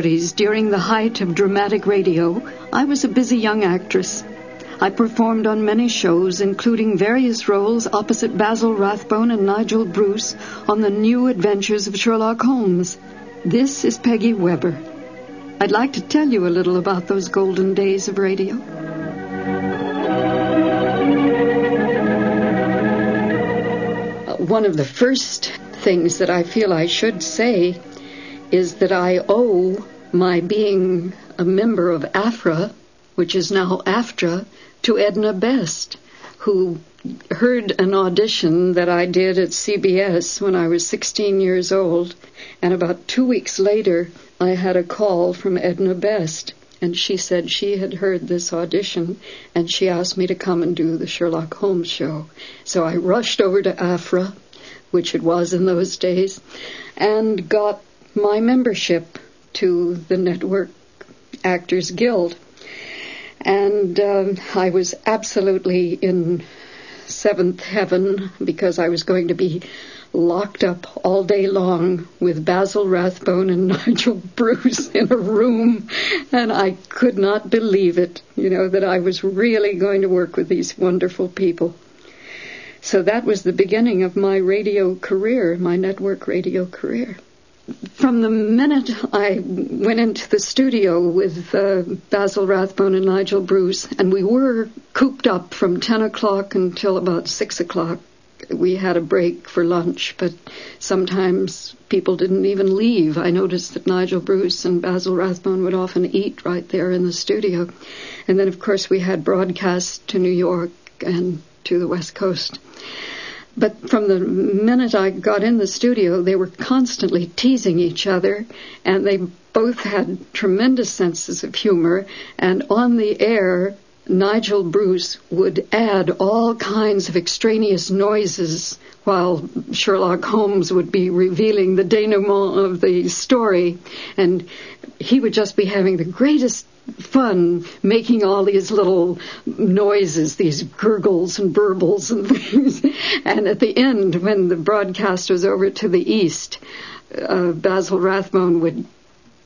1940s, during the height of dramatic radio, I was a busy young actress. I performed on many shows, including various roles opposite Basil Rathbone and Nigel Bruce on the new adventures of Sherlock Holmes. This is Peggy Webber. I'd like to tell you a little about those golden days of radio. Uh, One of the first things that I feel I should say is that I owe my being a member of AFRA, which is now AFTRA, to Edna Best, who heard an audition that I did at CBS when I was 16 years old. And about two weeks later, I had a call from Edna Best. And she said she had heard this audition and she asked me to come and do the Sherlock Holmes show. So I rushed over to AFRA, which it was in those days, and got my membership to the Network Actors Guild. And um, I was absolutely in seventh heaven because I was going to be locked up all day long with Basil Rathbone and Nigel Bruce in a room. And I could not believe it, you know, that I was really going to work with these wonderful people. So that was the beginning of my radio career, my network radio career from the minute I went into the studio with uh, Basil Rathbone and Nigel Bruce, and we were cooped up from 10 o'clock until about 6 o'clock. We had a break for lunch, but sometimes people didn't even leave. I noticed that Nigel Bruce and Basil Rathbone would often eat right there in the studio. And then, of course, we had broadcasts to New York and to the West Coast. But from the minute I got in the studio, they were constantly teasing each other, and they both had tremendous senses of humor. And on the air, Nigel Bruce would add all kinds of extraneous noises while Sherlock Holmes would be revealing the denouement of the story. And he would just be having the greatest fun making all these little noises, these gurgles and burbles and things. And at the end, when the broadcast was over to the east, uh, Basil Rathbone would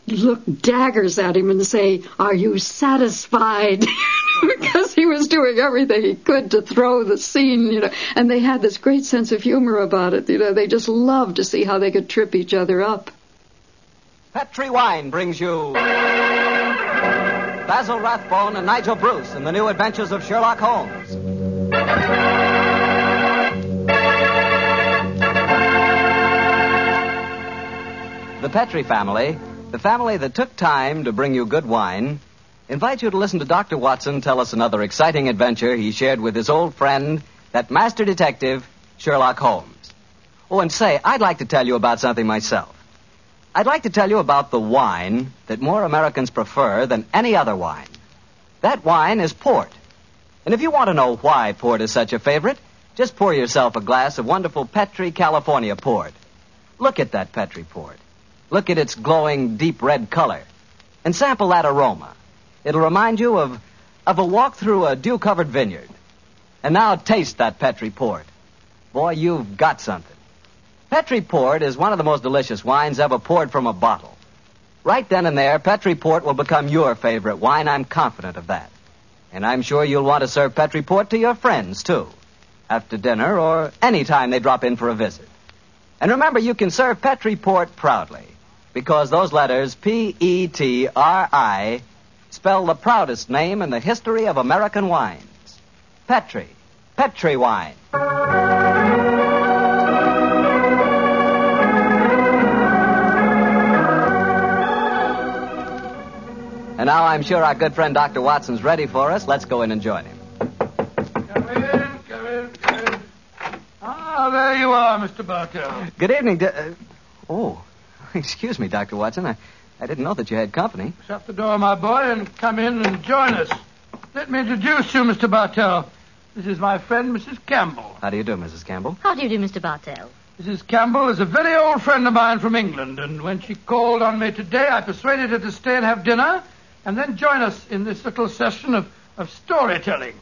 look daggers at him and say, Are you satisfied? because he was doing everything he could to throw the scene, you know. And they had this great sense of humor about it, you know. They just loved to see how they could trip each other up. Petri Wine brings you Basil Rathbone and Nigel Bruce in the new adventures of Sherlock Holmes. The Petri family, the family that took time to bring you good wine, invite you to listen to Dr. Watson tell us another exciting adventure he shared with his old friend, that master detective, Sherlock Holmes. Oh, and say, I'd like to tell you about something myself. I'd like to tell you about the wine that more Americans prefer than any other wine. That wine is port. And if you want to know why port is such a favorite, just pour yourself a glass of wonderful Petri California port. Look at that Petri port. Look at its glowing deep red color. And sample that aroma. It'll remind you of, of a walk through a dew covered vineyard. And now taste that Petri port. Boy, you've got something. Petri Port is one of the most delicious wines ever poured from a bottle. Right then and there, Petri Port will become your favorite wine. I'm confident of that. And I'm sure you'll want to serve Petri Port to your friends, too. After dinner or any time they drop in for a visit. And remember, you can serve Petri Port proudly. Because those letters, P E T R I, spell the proudest name in the history of American wines. Petri. Petri wine. And now I'm sure our good friend Dr. Watson's ready for us. Let's go in and join him. Come in, come in, come in. Ah, there you are, Mr. Bartell. Good evening. D- uh, oh, excuse me, Dr. Watson. I, I didn't know that you had company. Shut the door, my boy, and come in and join us. Let me introduce you, Mr. Bartell. This is my friend, Mrs. Campbell. How do you do, Mrs. Campbell? How do you do, Mr. Bartell? Mrs. Campbell is a very old friend of mine from England, and when she called on me today, I persuaded her to stay and have dinner and then join us in this little session of, of storytelling.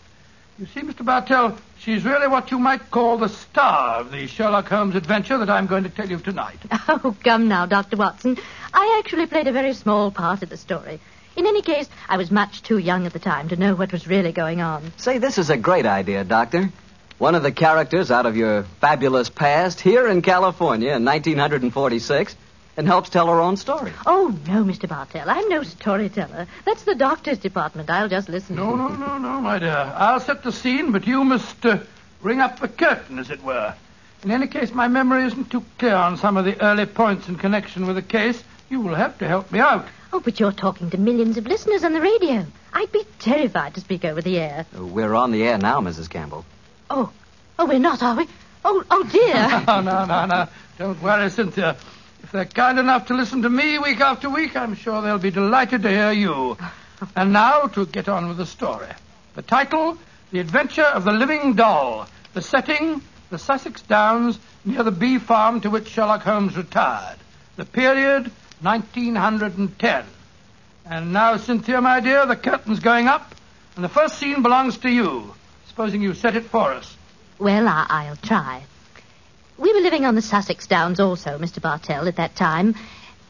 You see, Mr. Bartell, she's really what you might call the star of the Sherlock Holmes adventure that I'm going to tell you tonight. Oh, come now, Dr. Watson. I actually played a very small part in the story. In any case, I was much too young at the time to know what was really going on. Say, this is a great idea, Doctor. One of the characters out of your fabulous past here in California in 1946 and helps tell her own story. Oh, no, Mr. Bartell. I'm no storyteller. That's the doctor's department. I'll just listen. No, no, no, no, my dear. I'll set the scene, but you must uh, ring up the curtain, as it were. In any case, my memory isn't too clear on some of the early points in connection with the case. You will have to help me out. Oh, but you're talking to millions of listeners on the radio. I'd be terrified to speak over the air. We're on the air now, Mrs. Campbell. Oh, oh, we're not, are we? Oh, oh dear. no, no, no, no. Don't worry, Cynthia. They're kind enough to listen to me week after week, I'm sure they'll be delighted to hear you. And now to get on with the story. The title, The Adventure of the Living Doll. The setting, the Sussex Downs near the bee farm to which Sherlock Holmes retired. The period, 1910. And now, Cynthia, my dear, the curtain's going up, and the first scene belongs to you. Supposing you set it for us. Well, I- I'll try. We were living on the Sussex Downs also, Mr. Bartell, at that time.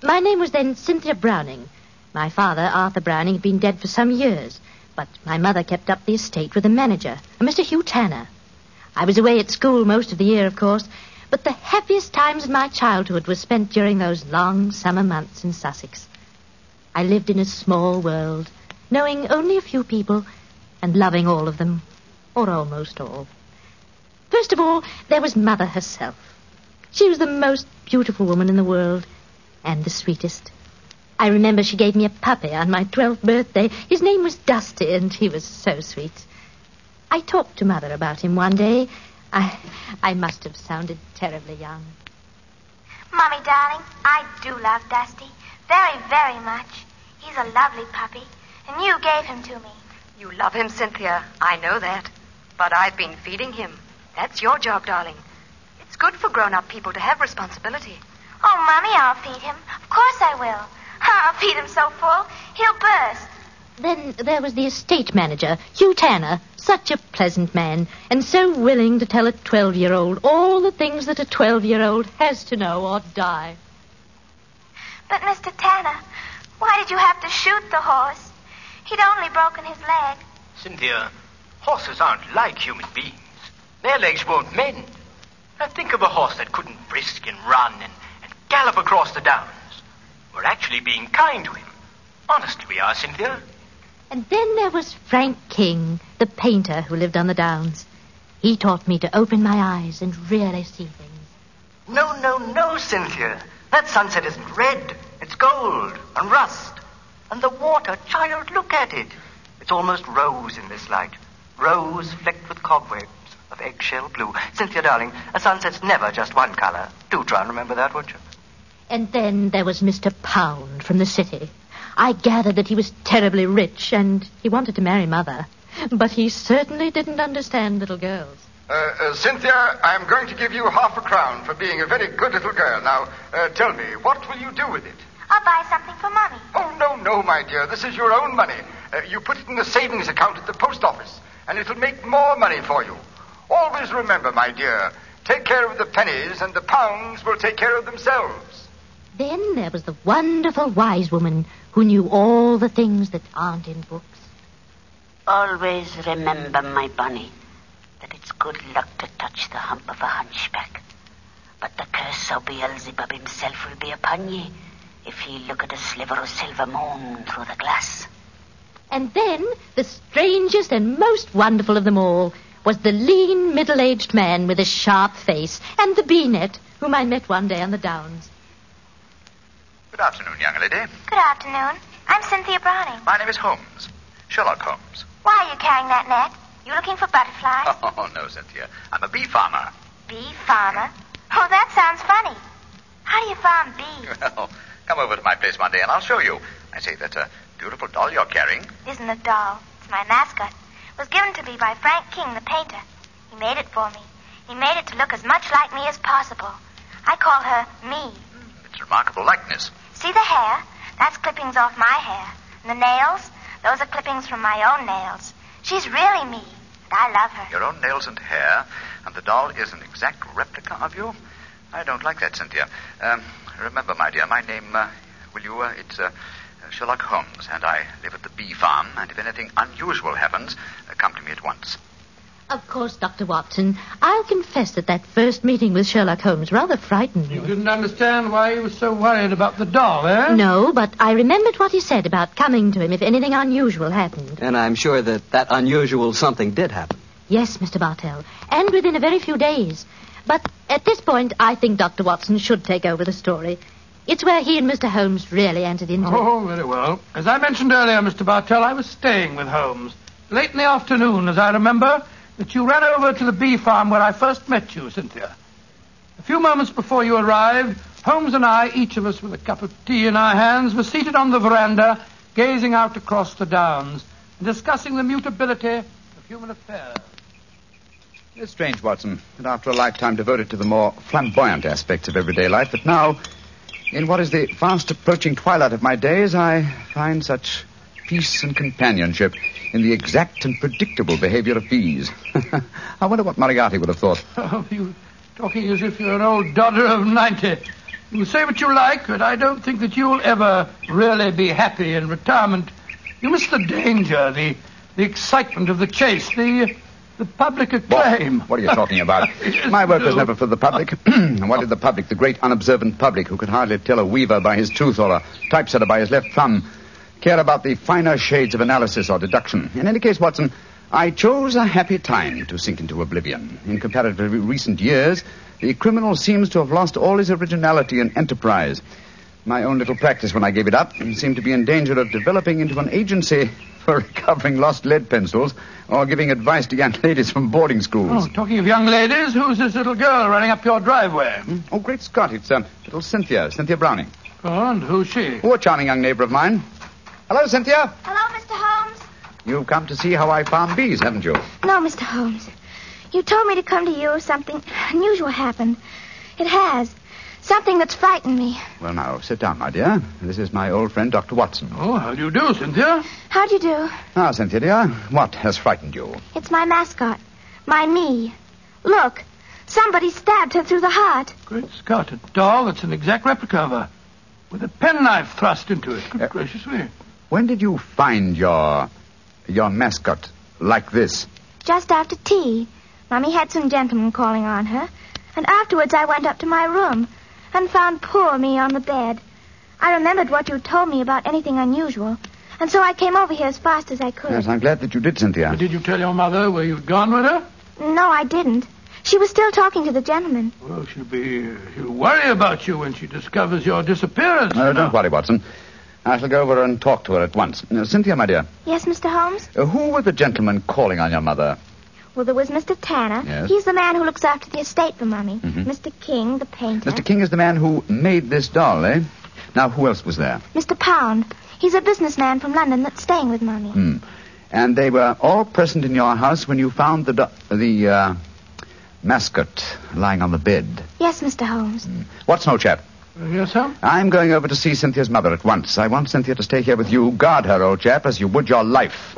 My name was then Cynthia Browning. My father, Arthur Browning, had been dead for some years, but my mother kept up the estate with a manager, a Mr. Hugh Tanner. I was away at school most of the year, of course, but the happiest times of my childhood were spent during those long summer months in Sussex. I lived in a small world, knowing only a few people and loving all of them, or almost all. First of all, there was Mother herself. She was the most beautiful woman in the world, and the sweetest. I remember she gave me a puppy on my 12th birthday. His name was Dusty, and he was so sweet. I talked to Mother about him one day. I, I must have sounded terribly young. Mommy, darling, I do love Dusty. Very, very much. He's a lovely puppy, and you gave him to me. You love him, Cynthia. I know that. But I've been feeding him. That's your job, darling. It's good for grown up people to have responsibility. Oh, Mommy, I'll feed him. Of course I will. I'll feed him so full, he'll burst. Then there was the estate manager, Hugh Tanner, such a pleasant man, and so willing to tell a 12 year old all the things that a 12 year old has to know or die. But, Mr. Tanner, why did you have to shoot the horse? He'd only broken his leg. Cynthia, horses aren't like human beings. Their legs won't mend. Now think of a horse that couldn't brisk and run and, and gallop across the downs. We're actually being kind to him. Honestly, we are, Cynthia. And then there was Frank King, the painter who lived on the downs. He taught me to open my eyes and really see things. No, no, no, Cynthia. That sunset isn't red. It's gold and rust. And the water, child, look at it. It's almost rose in this light. Rose flecked with cobwebs of eggshell blue. Cynthia, darling, a sunset's never just one color. Do try and remember that, won't you? And then there was Mr. Pound from the city. I gathered that he was terribly rich and he wanted to marry Mother. But he certainly didn't understand little girls. Uh, uh, Cynthia, I'm going to give you half a crown for being a very good little girl. Now, uh, tell me, what will you do with it? I'll buy something for Mummy. Oh, no, no, my dear. This is your own money. Uh, you put it in the savings account at the post office, and it'll make more money for you. Always remember, my dear, take care of the pennies, and the pounds will take care of themselves. Then there was the wonderful wise woman who knew all the things that aren't in books. Always remember, my bunny, that it's good luck to touch the hump of a hunchback. But the curse of Beelzebub himself will be upon ye if he look at a sliver of silver moon through the glass. And then the strangest and most wonderful of them all was the lean, middle-aged man with a sharp face and the bee-net whom I met one day on the downs. Good afternoon, young lady. Good afternoon. I'm Cynthia Browning. My name is Holmes. Sherlock Holmes. Why are you carrying that net? You looking for butterflies? Oh, no, Cynthia. I'm a bee farmer. Bee farmer? Oh, that sounds funny. How do you farm bees? Well, come over to my place one day and I'll show you. I say, that's a uh, beautiful doll you're carrying. It isn't a doll. It's my mascot. Was given to me by Frank King, the painter. He made it for me. He made it to look as much like me as possible. I call her me. It's a remarkable likeness. See the hair? That's clippings off my hair. And the nails? Those are clippings from my own nails. She's really me. And I love her. Your own nails and hair, and the doll is an exact replica of you? I don't like that, Cynthia. Um, remember, my dear, my name, uh, will you, uh, it's uh, Sherlock Holmes, and I live at the bee farm, and if anything unusual happens, uh, come to me at once. Of course, Dr. Watson, I'll confess that that first meeting with Sherlock Holmes rather frightened me. You didn't understand why he was so worried about the doll, eh? No, but I remembered what he said about coming to him if anything unusual happened. And I'm sure that that unusual something did happen. Yes, Mr. Bartell, and within a very few days. But at this point, I think Dr. Watson should take over the story. It's where he and Mr. Holmes really entered into it. Oh, very well. As I mentioned earlier, Mr. Bartell, I was staying with Holmes. Late in the afternoon, as I remember, that you ran over to the bee farm where I first met you, Cynthia. A few moments before you arrived, Holmes and I, each of us with a cup of tea in our hands, were seated on the veranda, gazing out across the downs and discussing the mutability of human affairs. It's strange, Watson, that after a lifetime devoted to the more flamboyant aspects of everyday life, that now, in what is the fast approaching twilight of my days, I find such peace and companionship in the exact and predictable behavior of bees. I wonder what Moriarty would have thought. Oh, you talking as if you're an old dodder of 90. You say what you like, but I don't think that you'll ever really be happy in retirement. You miss the danger, the, the excitement of the chase, the, the public acclaim. What, what are you talking about? My work was never for the public. what did the public, the great unobservant public, who could hardly tell a weaver by his tooth or a typesetter by his left thumb, care about the finer shades of analysis or deduction? In any case, Watson, I chose a happy time to sink into oblivion. In comparatively recent years, the criminal seems to have lost all his originality and enterprise. My own little practice when I gave it up seemed to be in danger of developing into an agency for recovering lost lead pencils or giving advice to young ladies from boarding schools. Oh, talking of young ladies, who's this little girl running up your driveway? Oh, great Scott, it's um, little Cynthia, Cynthia Browning. Oh, and who's she? Oh, a charming young neighbor of mine. Hello, Cynthia. Hello, Mr. Holmes. You've come to see how I farm bees, haven't you? No, Mr. Holmes. You told me to come to you if something unusual happened. It has. Something that's frightened me. Well, now, sit down, my dear. This is my old friend, Dr. Watson. Oh, how do you do, Cynthia? How do you do? Now, Cynthia, dear, what has frightened you? It's my mascot. My me. Look. Somebody stabbed her through the heart. Great Scott, a doll that's an exact replica of her. With a penknife thrust into it. Good uh, gracious me. When did you find your your mascot like this? Just after tea. Mummy had some gentlemen calling on her, and afterwards I went up to my room and found poor me on the bed. I remembered what you told me about anything unusual, and so I came over here as fast as I could. Yes, I'm glad that you did, Cynthia. But did you tell your mother where you'd gone with her? No, I didn't. She was still talking to the gentleman. Well, she'll be she'll worry about you when she discovers your disappearance. No, don't worry, Watson. I shall go over and talk to her at once. Now, Cynthia, my dear. Yes, Mr. Holmes? Uh, who were the gentlemen calling on your mother? Well, there was Mr. Tanner. Yes. He's the man who looks after the estate for Mummy. Mm-hmm. Mr. King, the painter. Mr. King is the man who made this doll, eh? Now, who else was there? Mr. Pound. He's a businessman from London that's staying with Mummy. Hmm. And they were all present in your house when you found the do- the uh, mascot lying on the bed. Yes, Mr. Holmes. What's no, chap? Yes, sir? I'm going over to see Cynthia's mother at once. I want Cynthia to stay here with you. Guard her, old chap, as you would your life.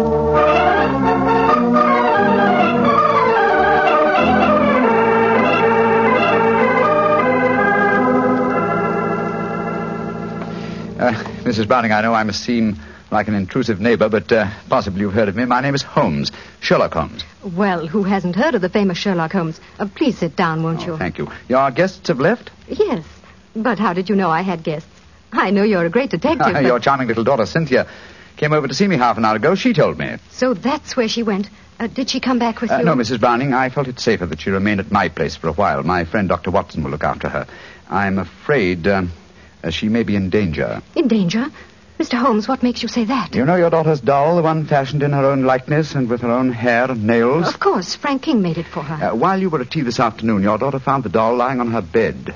Uh, Mrs. Browning, I know I must seem like an intrusive neighbor, but uh, possibly you've heard of me. My name is Holmes, Sherlock Holmes. Well, who hasn't heard of the famous Sherlock Holmes? Uh, please sit down, won't you? Thank you. Your guests have left? Yes. But how did you know I had guests? I know you're a great detective. but- Your charming little daughter, Cynthia, came over to see me half an hour ago. She told me. So that's where she went. Uh, did she come back with Uh, you? no, Mrs. Browning, I felt it safer that she remained at my place for a while. My friend Dr. Watson will look after her. I'm afraid um, uh, she may be in danger. In danger? Mr. Holmes, what makes you say that? You know your daughter's doll, the one fashioned in her own likeness and with her own hair and nails? Of course, Frank King made it for her. Uh, while you were at tea this afternoon, your daughter found the doll lying on her bed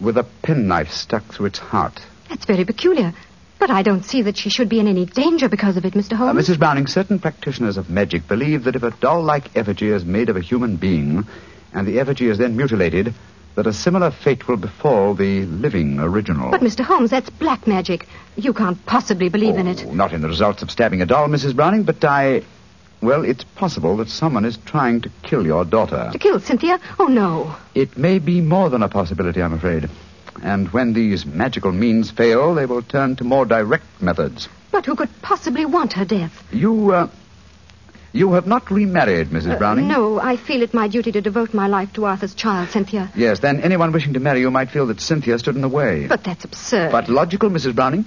with a penknife stuck through its heart. That's very peculiar. But I don't see that she should be in any danger because of it, Mr. Uh, Holmes. Mrs. Browning, certain practitioners of magic believe that if a doll-like effigy is made of a human being, and the effigy is then mutilated, that a similar fate will befall the living original. But, Mr. Holmes, that's black magic. You can't possibly believe in it. Not in the results of stabbing a doll, Mrs. Browning, but I. Well, it's possible that someone is trying to kill your daughter. To kill Cynthia? Oh, no. It may be more than a possibility, I'm afraid. And when these magical means fail, they will turn to more direct methods. But who could possibly want her death? You, uh. You have not remarried, Mrs. Uh, Browning? no, I feel it my duty to devote my life to Arthur's child, Cynthia. Yes, then anyone wishing to marry you might feel that Cynthia stood in the way. But that's absurd. But logical, Mrs. Browning.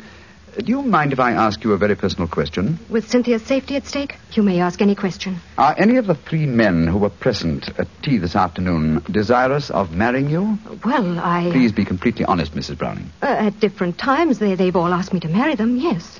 Uh, Do you mind if I ask you a very personal question? With Cynthia's safety at stake, you may ask any question. Are any of the three men who were present at tea this afternoon desirous of marrying you? Well, I. Please be completely honest, Mrs. Browning. Uh, at different times, they, they've all asked me to marry them, yes.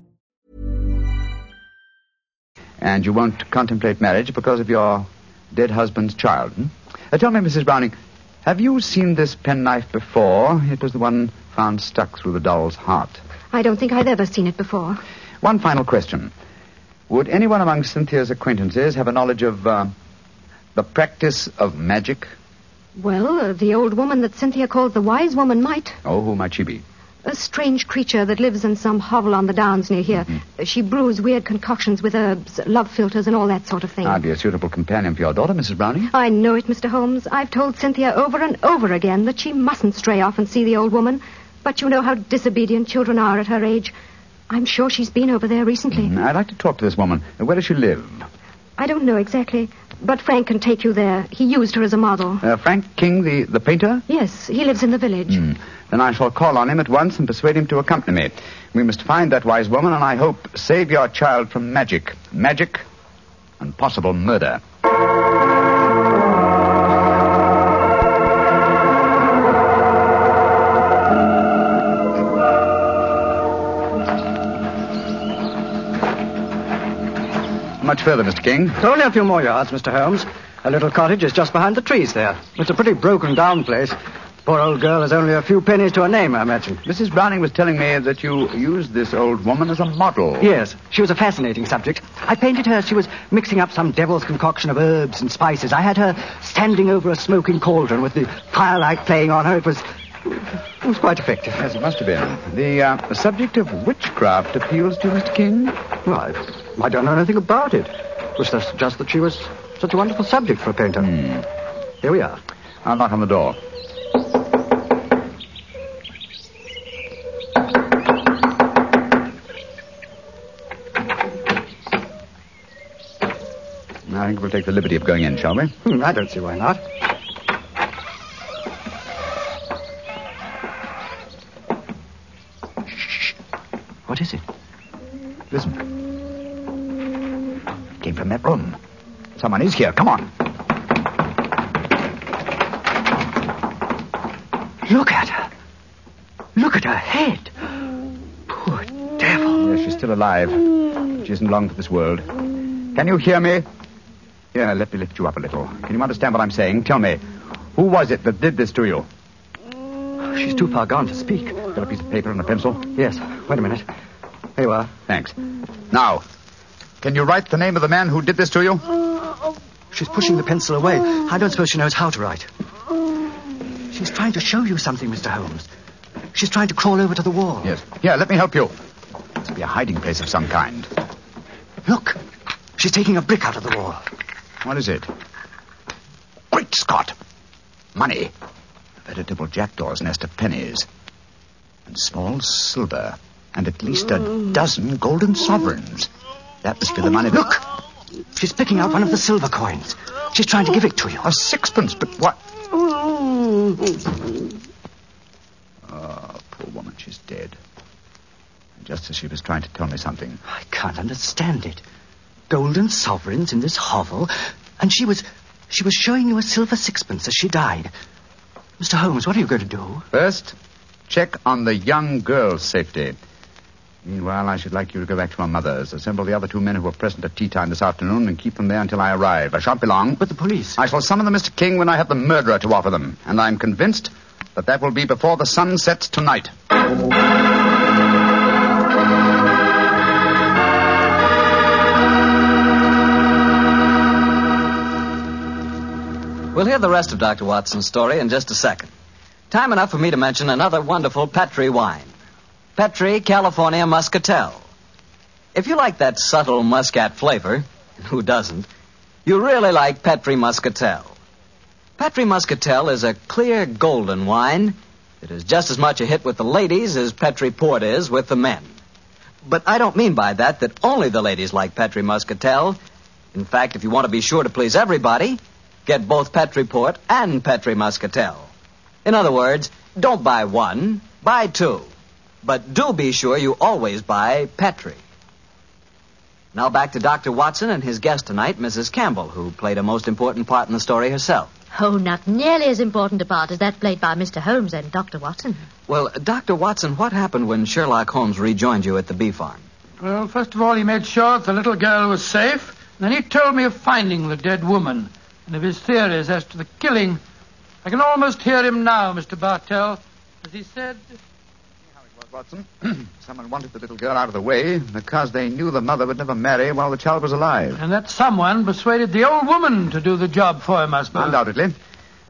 And you won't contemplate marriage because of your dead husband's child. Hmm? Uh, tell me, Mrs. Browning, have you seen this penknife before? It was the one found stuck through the doll's heart. I don't think I've ever seen it before. One final question. Would anyone among Cynthia's acquaintances have a knowledge of uh, the practice of magic? Well, uh, the old woman that Cynthia called the wise woman might. Oh, who might she be? A strange creature that lives in some hovel on the downs near here. Mm-hmm. She brews weird concoctions with herbs, love philters, and all that sort of thing. I'd be a suitable companion for your daughter, Mrs. Browning. I know it, Mr. Holmes. I've told Cynthia over and over again that she mustn't stray off and see the old woman. But you know how disobedient children are at her age. I'm sure she's been over there recently. Mm, I'd like to talk to this woman. Where does she live? I don't know exactly, but Frank can take you there. He used her as a model. Uh, Frank King, the, the painter? Yes, he lives in the village. Hmm. Then I shall call on him at once and persuade him to accompany me. We must find that wise woman, and I hope save your child from magic. Magic and possible murder. Much further, Mr. King. Only a few more yards, Mr. Holmes. A little cottage is just behind the trees there. It's a pretty broken down place. Poor old girl has only a few pennies to her name, I imagine. Mrs. Browning was telling me that you used this old woman as a model. Yes, she was a fascinating subject. I painted her as she was mixing up some devil's concoction of herbs and spices. I had her standing over a smoking cauldron with the firelight playing on her. It was it was quite effective. Yes, it must have been. The, uh, subject of witchcraft appeals to you, Mr. King? Well, I, I don't know anything about it. It was just, just that she was such a wonderful subject for a painter. Here we are. I'll knock on the door. Take the liberty of going in, shall we? Hmm, I don't see why not. Shh. What is it? Listen. Came from that room. Someone is here. Come on. Look at her. Look at her head. Poor devil. Yes, she's still alive. She isn't long for this world. Can you hear me? Here, let me lift you up a little. Can you understand what I'm saying? Tell me, who was it that did this to you? Mm. She's too far gone to speak. Got a piece of paper and a pencil? Yes. Wait a minute. Here you are. Thanks. Now, can you write the name of the man who did this to you? Mm. She's pushing the pencil away. I don't suppose she knows how to write. Mm. She's trying to show you something, Mr. Holmes. She's trying to crawl over to the wall. Yes. Here, let me help you. Must be a hiding place of some kind. Look. She's taking a brick out of the wall. What is it? Great Scott! Money. A veritable jackdaw's nest of pennies. And small silver. And at least a dozen golden sovereigns. That must be the money. Look! She's picking out one of the silver coins. She's trying to give it to you. A sixpence, but what? Oh, poor woman, she's dead. Just as she was trying to tell me something. I can't understand it. Golden sovereigns in this hovel, and she was she was showing you a silver sixpence as she died. Mr. Holmes, what are you going to do? First, check on the young girl's safety. Meanwhile, I should like you to go back to my mother's. Assemble the other two men who were present at tea time this afternoon and keep them there until I arrive. I shan't be long. But the police. I shall summon them, Mr. King, when I have the murderer to offer them. And I'm convinced that that will be before the sun sets tonight. We'll hear the rest of Dr. Watson's story in just a second. Time enough for me to mention another wonderful Petri wine. Petri California Muscatel. If you like that subtle muscat flavor, who doesn't, you really like Petri Muscatel. Petri Muscatel is a clear golden wine that is just as much a hit with the ladies as Petri Port is with the men. But I don't mean by that that only the ladies like Petri Muscatel. In fact, if you want to be sure to please everybody, get both Petri Port and Petri Muscatel. In other words, don't buy one, buy two. But do be sure you always buy Petri. Now back to Dr. Watson and his guest tonight, Mrs. Campbell, who played a most important part in the story herself. Oh, not nearly as important a part as that played by Mr. Holmes and Dr. Watson. Well, Dr. Watson, what happened when Sherlock Holmes rejoined you at the bee farm? Well, first of all, he made sure that the little girl was safe. Then he told me of finding the dead woman and of his theories as to the killing. I can almost hear him now, Mr. Bartell, as he said. Watson. Someone wanted the little girl out of the way because they knew the mother would never marry while the child was alive. And that someone persuaded the old woman to do the job for him, I suppose. Undoubtedly.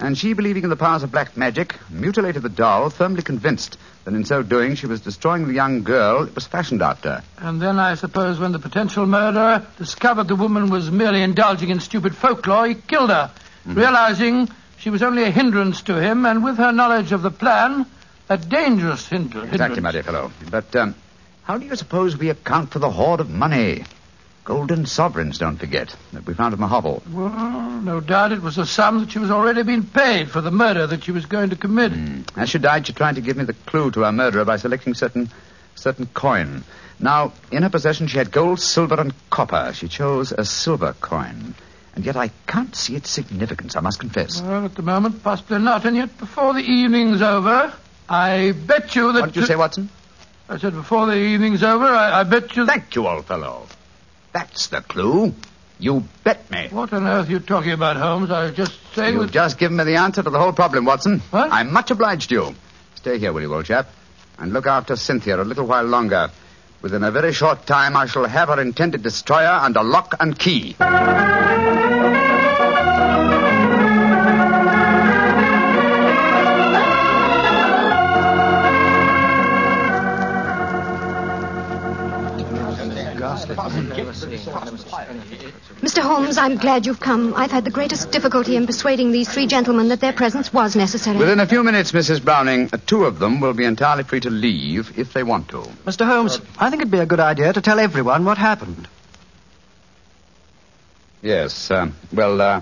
And she, believing in the powers of black magic, mutilated the doll, firmly convinced that in so doing she was destroying the young girl it was fashioned after. And then I suppose when the potential murderer discovered the woman was merely indulging in stupid folklore, he killed her, Mm-hmm. realizing she was only a hindrance to him, and with her knowledge of the plan, a dangerous hindrance. Exactly, my dear fellow. But um, how do you suppose we account for the hoard of money? Golden sovereigns, don't forget, that we found in the hovel. Well, no doubt it was a sum that she was already being paid for the murder that she was going to commit. Hmm. As she died, she tried to give me the clue to her murderer by selecting certain certain coin. Now, in her possession, she had gold, silver, and copper. She chose a silver coin. And yet I can't see its significance, I must confess. Well, at the moment, possibly not, and yet before the evening's over, I bet you that. What did you say, Watson? I said before the evening's over, I, I bet you. Thank you, old fellow. That's the clue. You bet me. What on earth are you talking about, Holmes? I was just saying You've that... just given me the answer to the whole problem, Watson. What? I'm much obliged to you. Stay here, will you, old chap? And look after Cynthia a little while longer. Within a very short time, I shall have her intended destroyer under lock and key. Mr. Holmes, I'm glad you've come. I've had the greatest difficulty in persuading these three gentlemen that their presence was necessary. Within a few minutes, Mrs. Browning, uh, two of them will be entirely free to leave if they want to. Mr. Holmes, I think it'd be a good idea to tell everyone what happened. Yes. Uh, well, uh,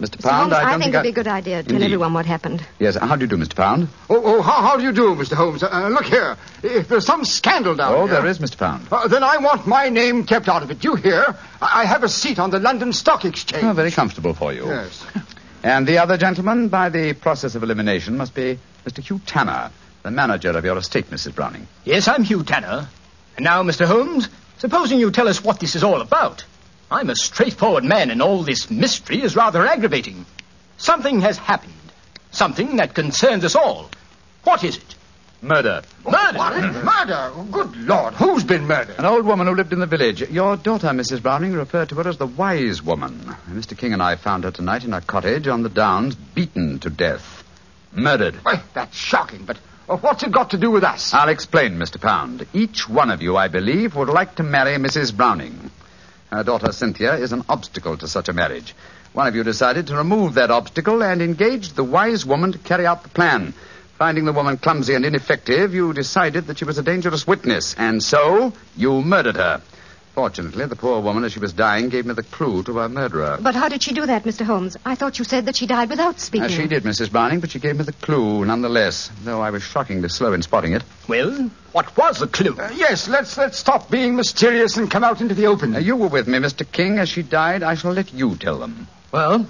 Mr. Mr. Pound, Holmes, I I, don't think think it'd be a good idea to tell Indeed. everyone what happened. Yes. How do you do, Mr. Pound? Oh, oh how, how do you do, Mr. Holmes? Uh, look here. If there's some scandal down there. Oh, here... there is, Mr. Pound. Uh, then I want my name kept out of it. You hear? I I have a seat on the London Stock Exchange. Oh, very comfortable for you. Yes. And the other gentleman, by the process of elimination, must be Mr. Hugh Tanner, the manager of your estate, Mrs. Browning. Yes, I'm Hugh Tanner. And now, Mr. Holmes, supposing you tell us what this is all about. I'm a straightforward man, and all this mystery is rather aggravating. Something has happened. Something that concerns us all. What is it? Murder. Murder? What? Murder? Good Lord, who's been murdered? An old woman who lived in the village. Your daughter, Mrs. Browning, referred to her as the wise woman. Mr. King and I found her tonight in her cottage on the downs, beaten to death. Murdered. Well, that's shocking, but uh, what's it got to do with us? I'll explain, Mr. Pound. Each one of you, I believe, would like to marry Mrs. Browning. Her daughter Cynthia is an obstacle to such a marriage. One of you decided to remove that obstacle and engaged the wise woman to carry out the plan. Finding the woman clumsy and ineffective, you decided that she was a dangerous witness, and so you murdered her. Fortunately, the poor woman, as she was dying, gave me the clue to her murderer. But how did she do that, Mr. Holmes? I thought you said that she died without speaking. Uh, she did, Mrs. Browning, but she gave me the clue nonetheless, though I was shockingly slow in spotting it. Well, what was the clue? Uh, yes, let's let's stop being mysterious and come out into the open. Uh, you were with me, Mr. King. As she died, I shall let you tell them. Well,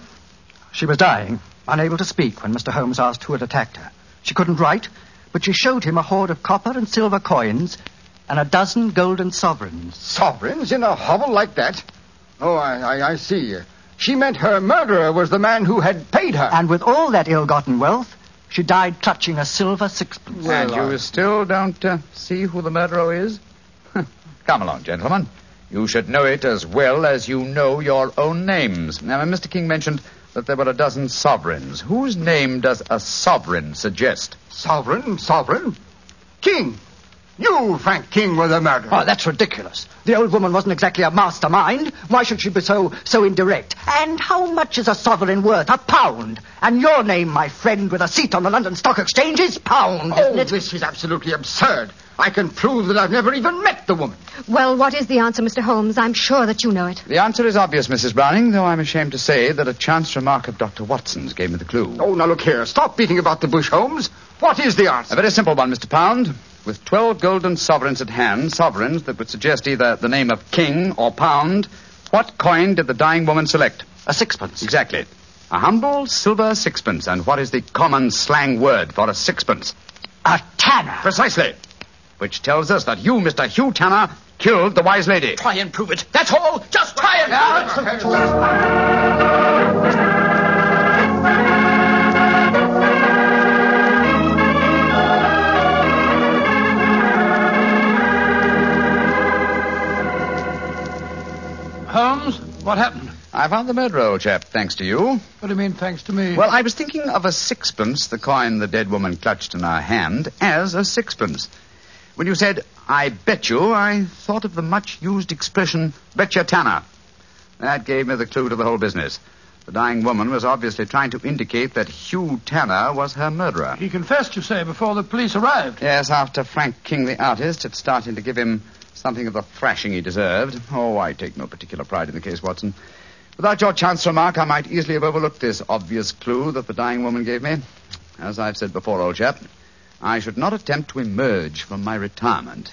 she was dying, unable to speak when Mr. Holmes asked who had attacked her. She couldn't write, but she showed him a hoard of copper and silver coins and a dozen golden sovereigns. Sovereigns in a hovel like that? Oh, I, I, I see. She meant her murderer was the man who had paid her. And with all that ill-gotten wealth, she died clutching a silver sixpence. and you still don't uh, see who the murderer is? Come along, gentlemen. You should know it as well as you know your own names. Now, Mr. King mentioned that there were a dozen sovereigns. Whose name does a sovereign suggest? Sovereign, sovereign. King. You, Frank King, were the murderer. Oh, that's ridiculous. The old woman wasn't exactly a mastermind. Why should she be so so indirect? And how much is a sovereign worth? A pound. And your name, my friend, with a seat on the London Stock Exchange, is Pound, Oh, isn't it? this is absolutely absurd. I can prove that I've never even met the woman. Well, what is the answer, Mr. Holmes? I'm sure that you know it. The answer is obvious, Mrs. Browning, though I'm ashamed to say that a chance remark of Dr. Watson's gave me the clue. Oh, now look here. Stop beating about the bush, Holmes. What is the answer? A very simple one, Mr. Pound. With 12 golden sovereigns at hand, sovereigns that would suggest either the name of King or Pound, what coin did the dying woman select? A sixpence. Exactly. A humble silver sixpence. And what is the common slang word for a sixpence? A tanner. Precisely. Which tells us that you, Mr. Hugh Tanner, killed the wise lady. Try and prove it. That's all. Just try and prove it. Holmes, what happened? I found the murderer, old chap, thanks to you. What do you mean, thanks to me? Well, I was thinking of a sixpence, the coin the dead woman clutched in her hand, as a sixpence. When you said, I bet you, I thought of the much used expression, bet you Tanner. That gave me the clue to the whole business. The dying woman was obviously trying to indicate that Hugh Tanner was her murderer. He confessed, you say, before the police arrived. Yes, after Frank King, the artist, had started to give him something of the thrashing he deserved. Oh, I take no particular pride in the case, Watson. Without your chance remark, I might easily have overlooked this obvious clue that the dying woman gave me. As I've said before, old chap, I should not attempt to emerge from my retirement.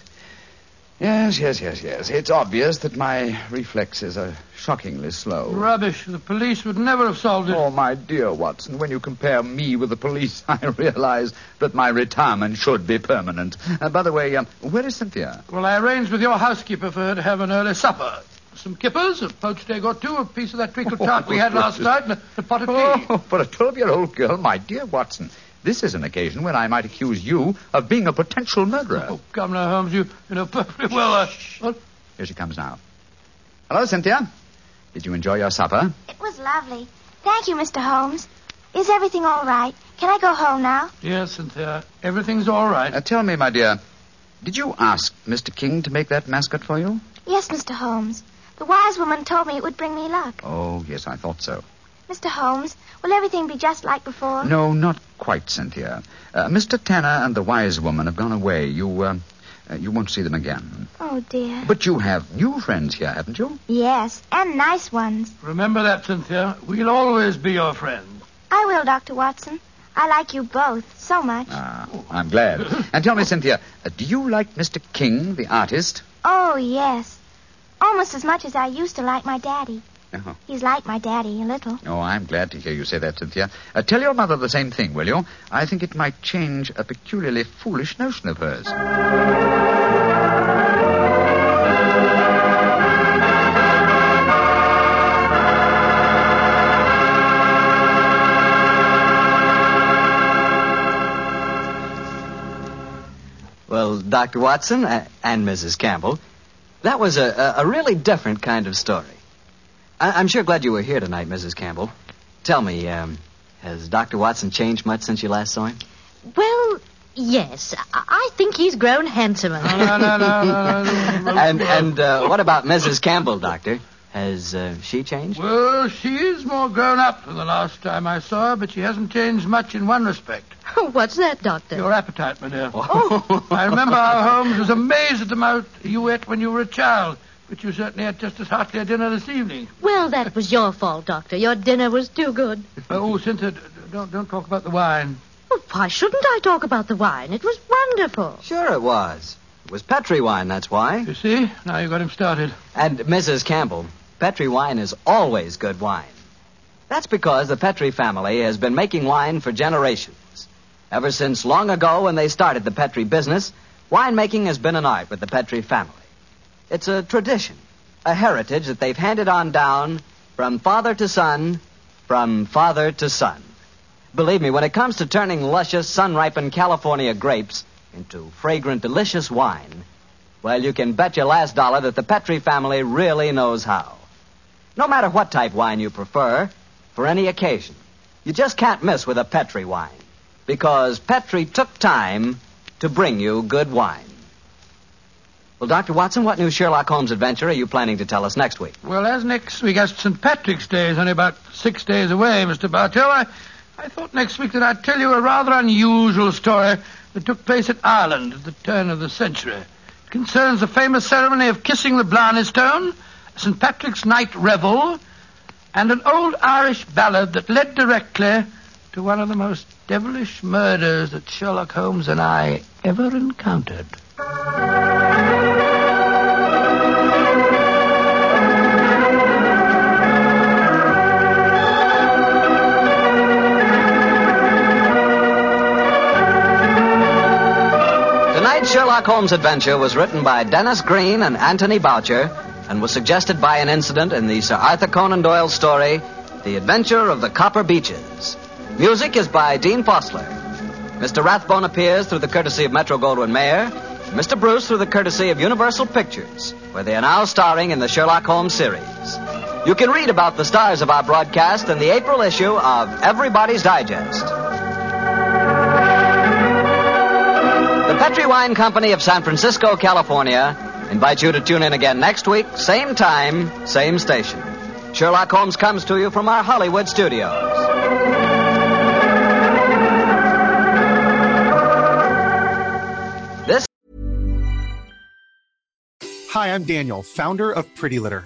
Yes, yes, yes, yes. It's obvious that my reflexes are shockingly slow. Rubbish. The police would never have solved it. Oh, my dear Watson, when you compare me with the police, I realize that my retirement should be permanent. Uh, by the way, um, where is Cynthia? Well, I arranged with your housekeeper for her to have an early supper. some kippers, a poached egg or two, a piece of that treacle tart we had last night, and a, a pot of tea. Oh, for a 12 year old girl, my dear Watson, this is an occasion when I might accuse you of being a potential murderer. Oh, come now, Holmes, you, you know perfectly well. Uh, what? Here she comes now. Hello, Cynthia. Did you enjoy your supper? It was lovely. Thank you, Mr. Holmes. Is everything all right? Can I go home now? Yes, Cynthia. Everything's all right. Uh, tell me, my dear, did you ask Mr. King to make that mascot for you? Yes, Mr. Holmes. The wise woman told me it would bring me luck. Oh, yes, I thought so. Mr. Holmes, will everything be just like before? No, not quite, Cynthia. Uh, Mr. Tanner and the wise woman have gone away. You, uh, uh, you won't see them again. Oh, dear. But you have new friends here, haven't you? Yes, and nice ones. Remember that, Cynthia. We'll always be your friends. I will, Dr. Watson. I like you both so much. Ah, I'm glad. and tell me, Cynthia, uh, do you like Mr. King, the artist? Oh, yes. Almost as much as I used to like my daddy. Oh. He's like my daddy a little. Oh, I'm glad to hear you say that, Cynthia. Uh, tell your mother the same thing, will you? I think it might change a peculiarly foolish notion of hers. Well, Dr. Watson uh, and Mrs. Campbell, that was a, a, a really different kind of story. I, I'm sure glad you were here tonight, Mrs. Campbell. Tell me, um, has Dr. Watson changed much since you last saw him? Well, yes. I, I think he's grown handsomer. No, no, no, no, no. And and uh, what about Mrs. Campbell, Doctor? Has uh, she changed? Well, she is more grown up than the last time I saw her, but she hasn't changed much in one respect. What's that, Doctor? Your appetite, my dear. I remember how Holmes was amazed at the amount you ate when you were a child, but you certainly ate just as heartily a dinner this evening. Well, that was your fault, Doctor. Your dinner was too good. Oh, oh Cynthia, d- don't, don't talk about the wine. Well, why shouldn't I talk about the wine? It was wonderful. Sure it was. It was Petri wine, that's why. You see? Now you got him started. And Mrs. Campbell, Petri wine is always good wine. That's because the Petri family has been making wine for generations. Ever since long ago when they started the Petri business, winemaking has been an art with the Petri family. It's a tradition, a heritage that they've handed on down from father to son, from father to son. Believe me, when it comes to turning luscious, sun-ripened California grapes into fragrant, delicious wine, well, you can bet your last dollar that the Petri family really knows how. No matter what type wine you prefer, for any occasion, you just can't miss with a Petri wine. Because Petri took time to bring you good wine. Well, Dr. Watson, what new Sherlock Holmes adventure are you planning to tell us next week? Well, as next week, as St. Patrick's Day is only about six days away, Mr. Bartell, I, I thought next week that I'd tell you a rather unusual story that took place in Ireland at the turn of the century. It concerns the famous ceremony of kissing the Blarney Stone, St. Patrick's Night Revel, and an old Irish ballad that led directly to one of the most devilish murders that Sherlock Holmes and I ever encountered. Tonight's Sherlock Holmes adventure was written by Denis Green and Anthony Boucher and was suggested by an incident in the Sir Arthur Conan Doyle story, The Adventure of the Copper Beeches. Music is by Dean Fossler. Mr. Rathbone appears through the courtesy of Metro Goldwyn Mayer, Mr. Bruce through the courtesy of Universal Pictures, where they are now starring in the Sherlock Holmes series. You can read about the stars of our broadcast in the April issue of Everybody's Digest. Petri Wine Company of San Francisco, California, invites you to tune in again next week, same time, same station. Sherlock Holmes comes to you from our Hollywood studios. This Hi, I'm Daniel, founder of Pretty Litter.